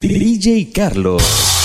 DJ Carlos.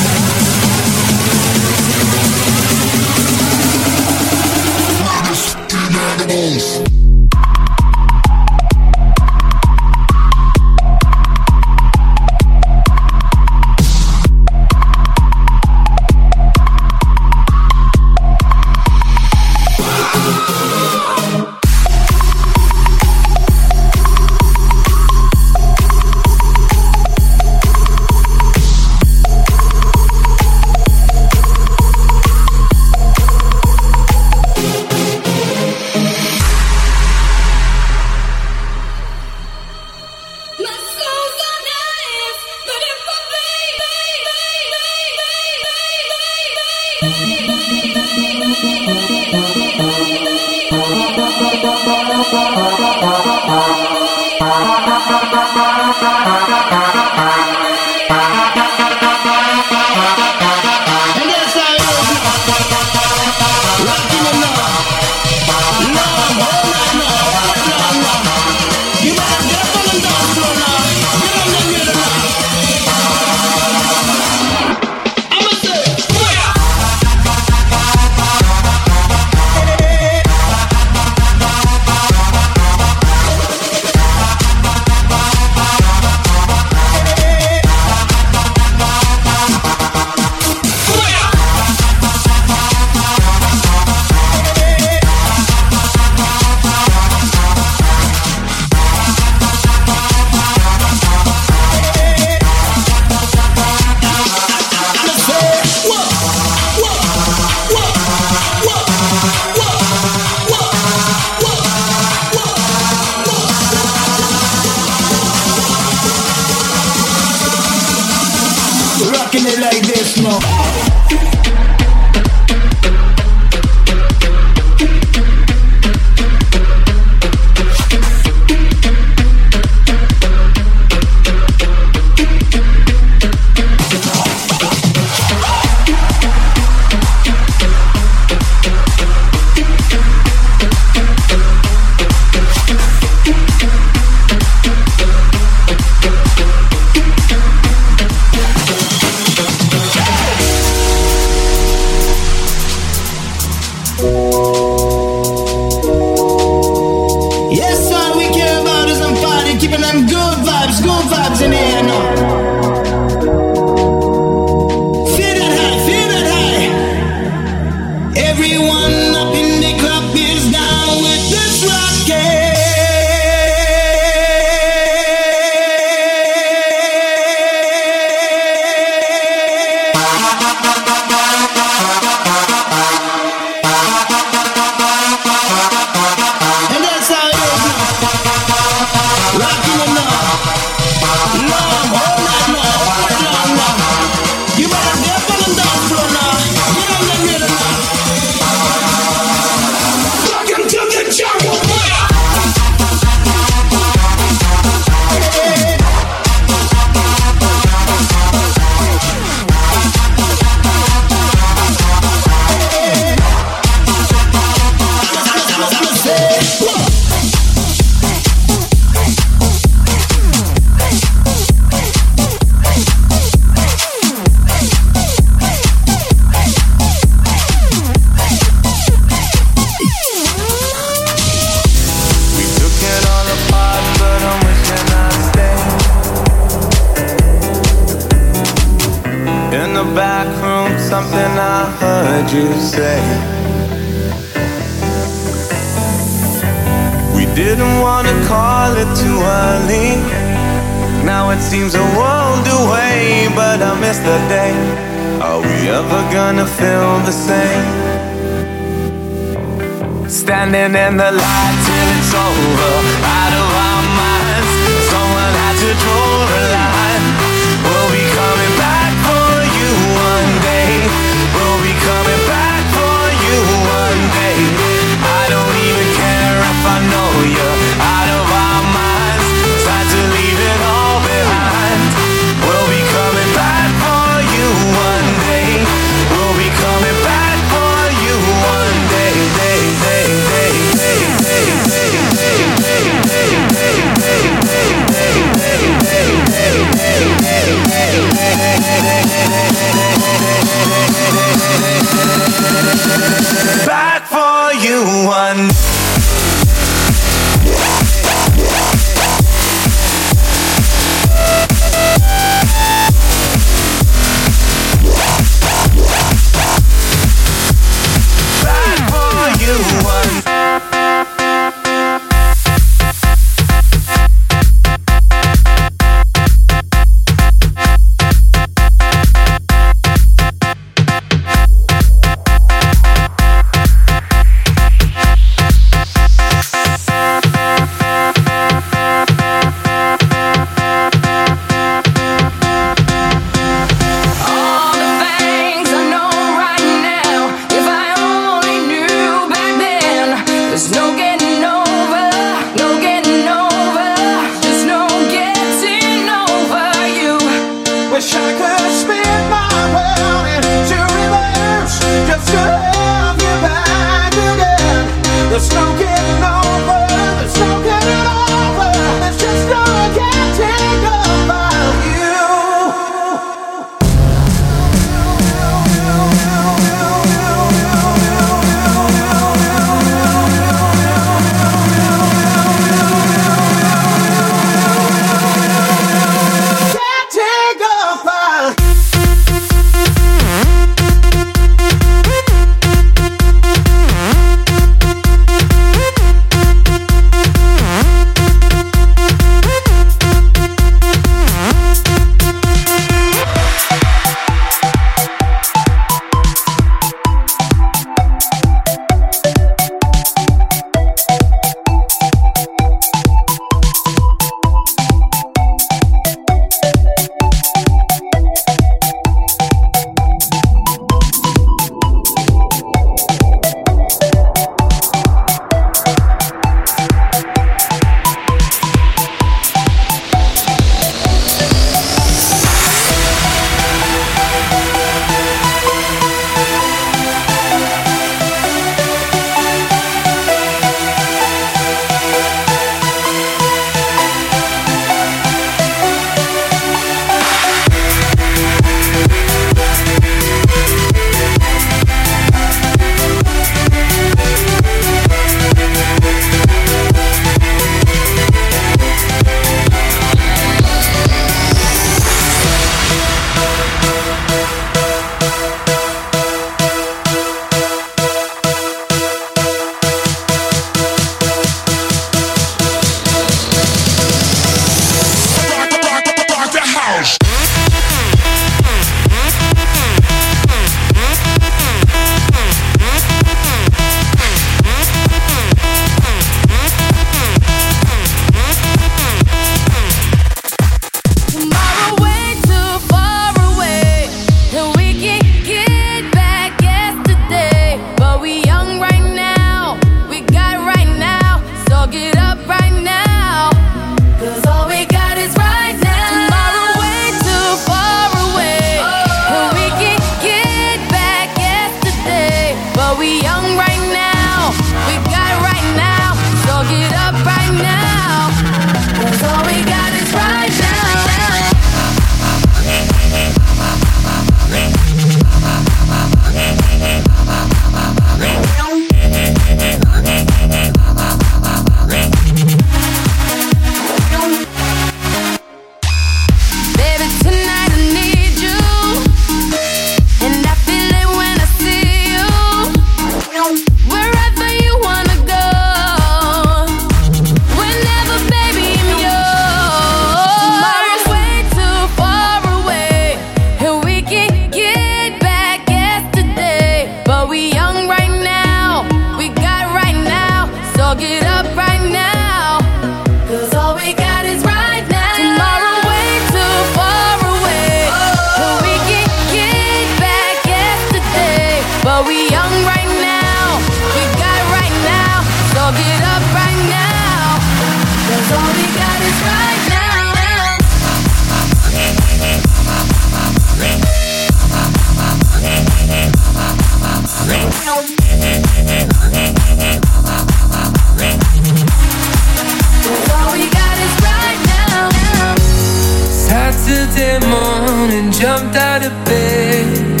Out of bed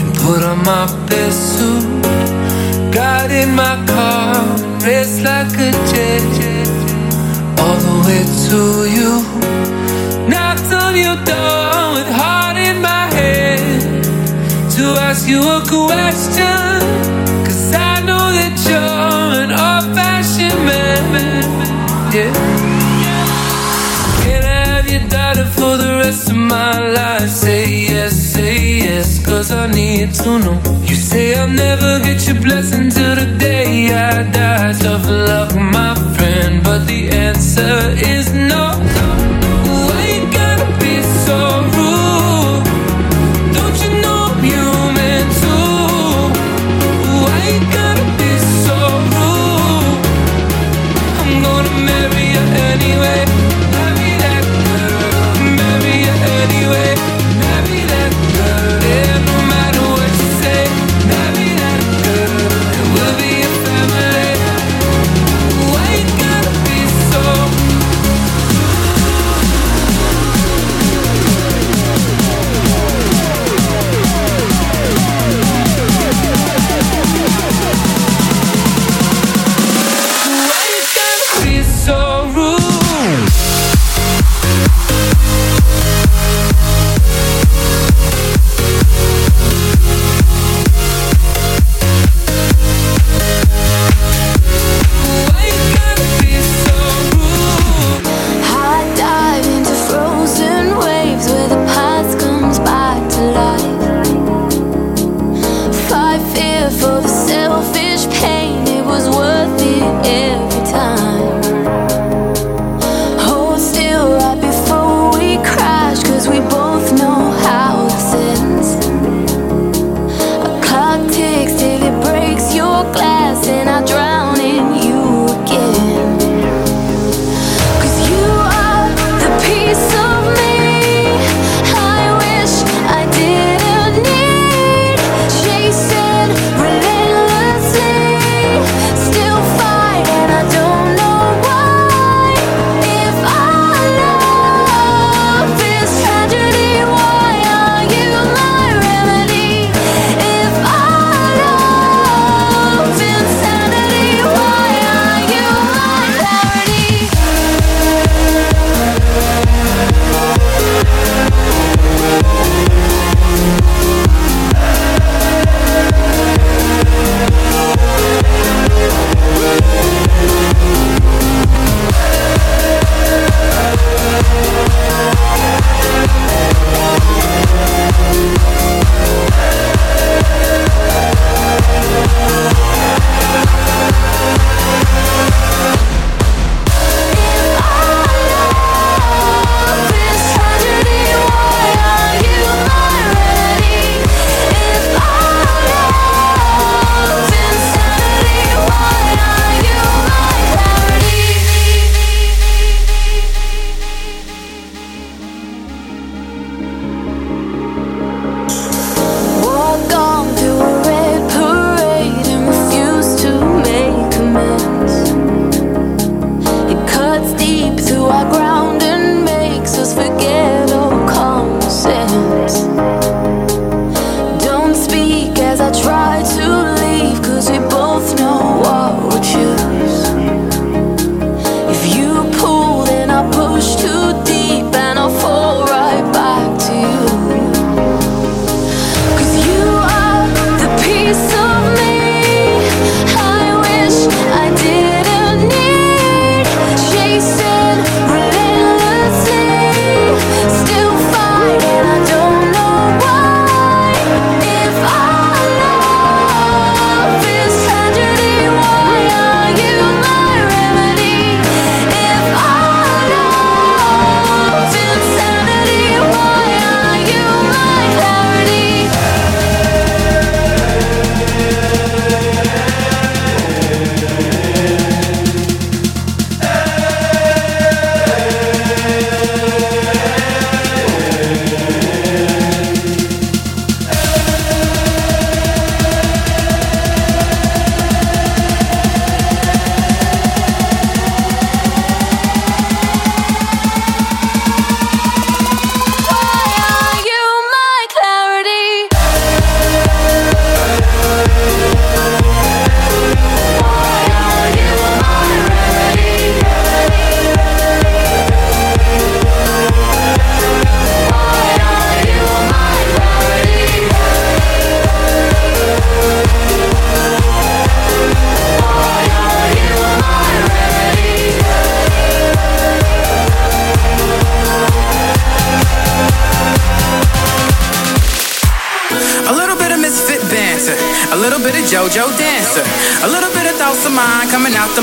and put on my best suit. Got in my car and raced like a jet all the way to you. Knocked on your door with heart in my head to ask you a question. I have your daughter for the rest of my life? Say yes, say yes, cause I need to know. You say I'll never get your blessing till the day I die. Tough luck, my friend, but the answer is no.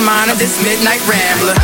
mind of this midnight rambler.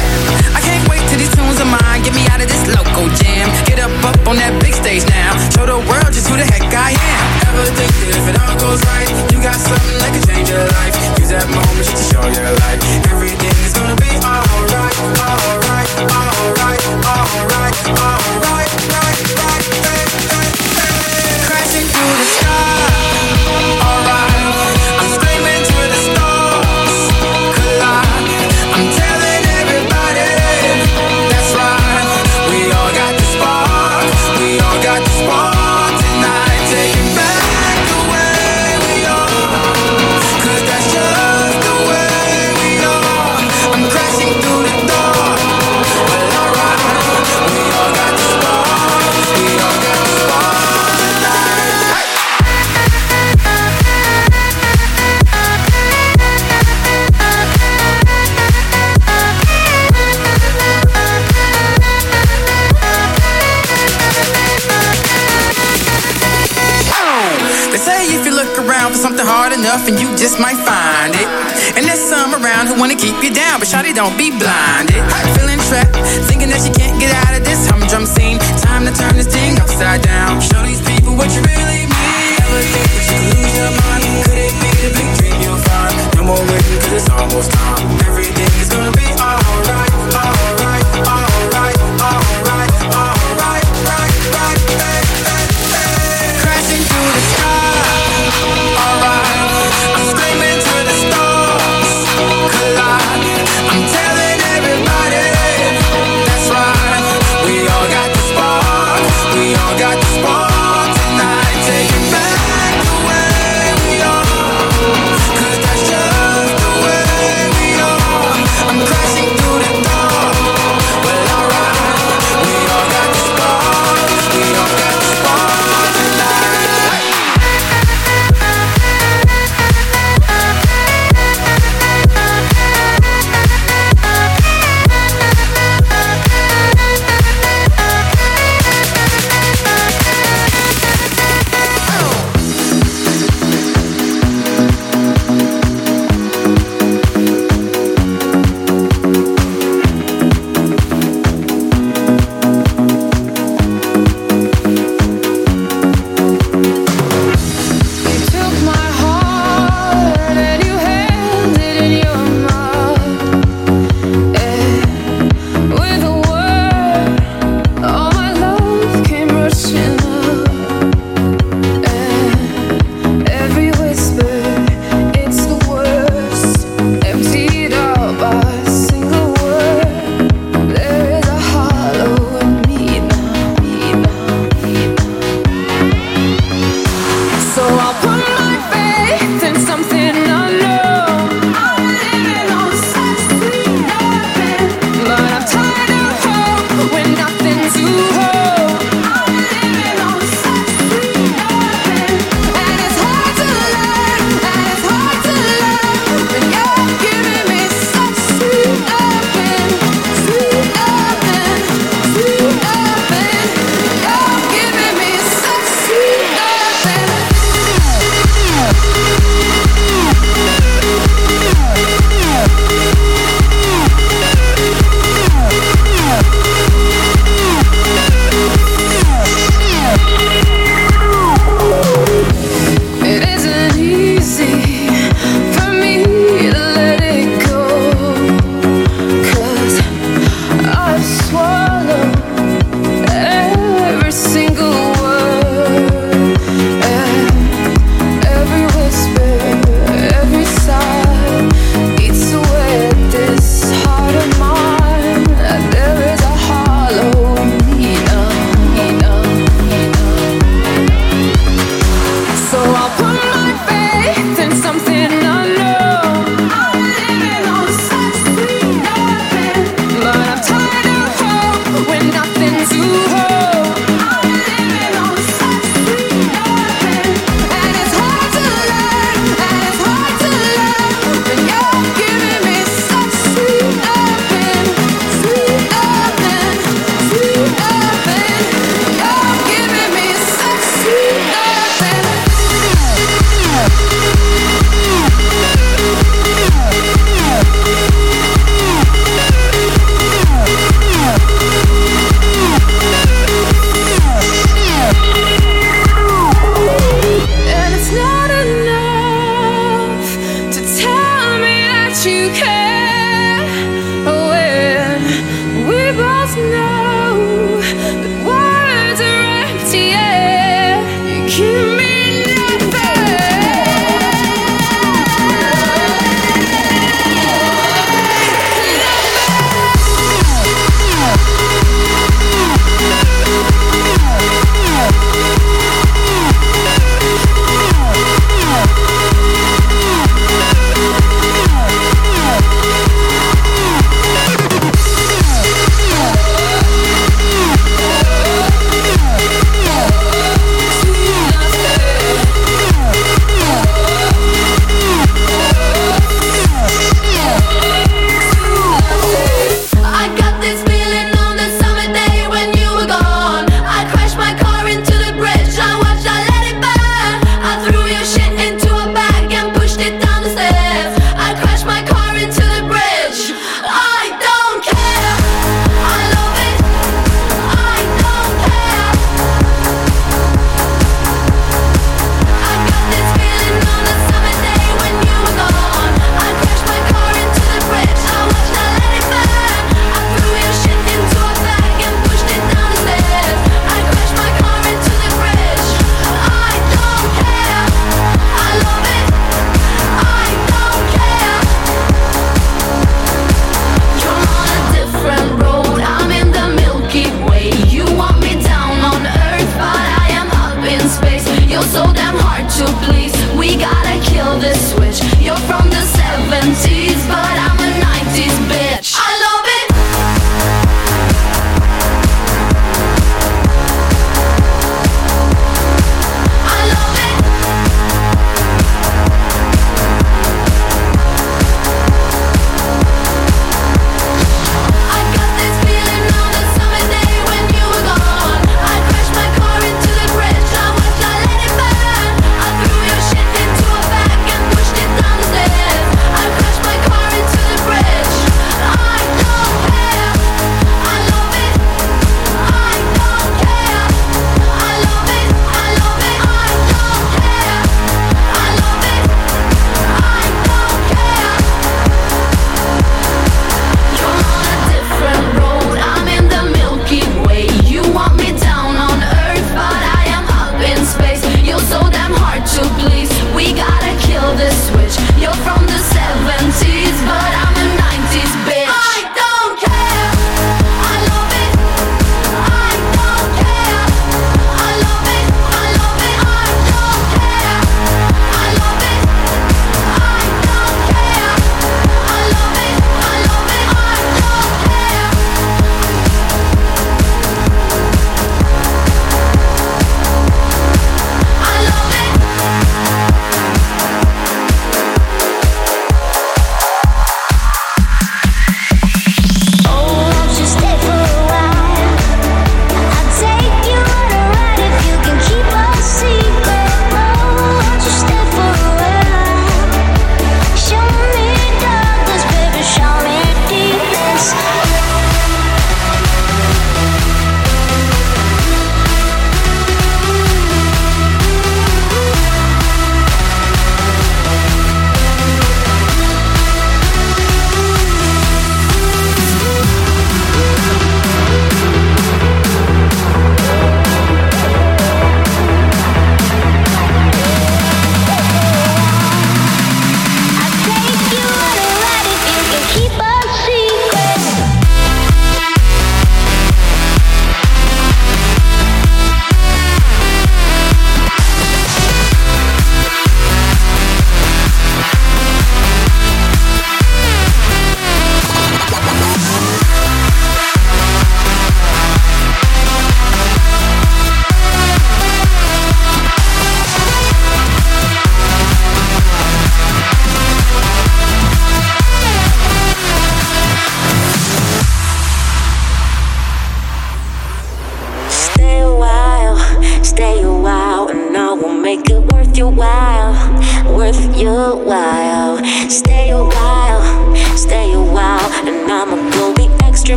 just might find it. And there's some around who wanna keep you down, but Shotty don't be blind.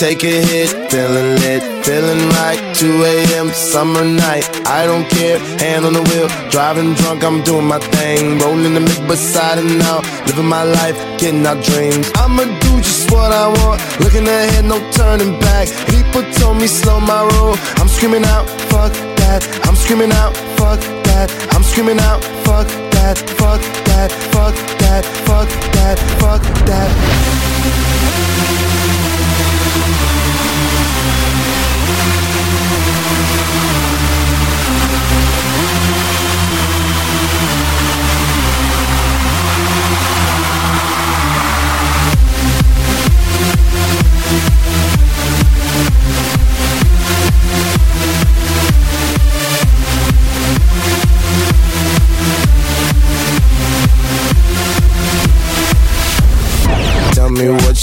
Take a hit, feeling lit, feeling right. 2 a.m. summer night, I don't care, hand on the wheel, driving drunk, I'm doing my thing, rolling the Midwest side and out, living my life, getting our dreams. I'ma do just what I want, looking ahead, no turning back. People told me slow my roll, I'm screaming out, fuck that, I'm screaming out, fuck that, I'm screaming out, fuck that, fuck that, fuck that, fuck that, fuck that. Tell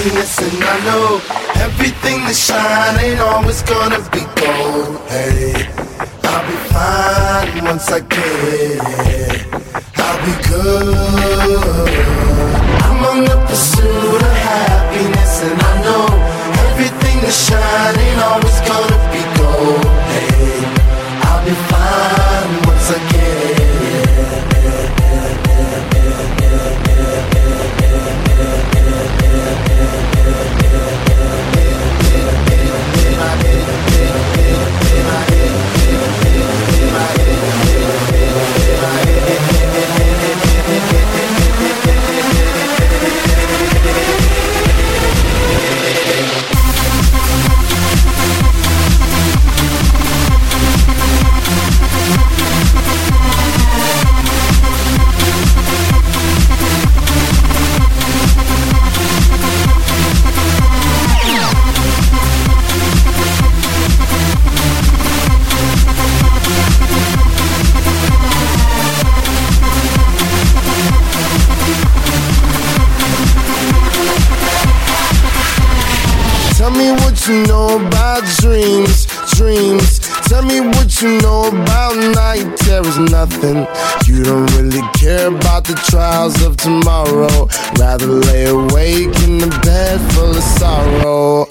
Happiness, and I know everything that shine ain't always gonna be gold. Hey, I'll be fine once I get it. I'll be good. Tell me what you know about dreams, dreams. Tell me what you know about night terrors, nothing. You don't really care about the trials of tomorrow. Rather lay awake in the bed full of sorrow.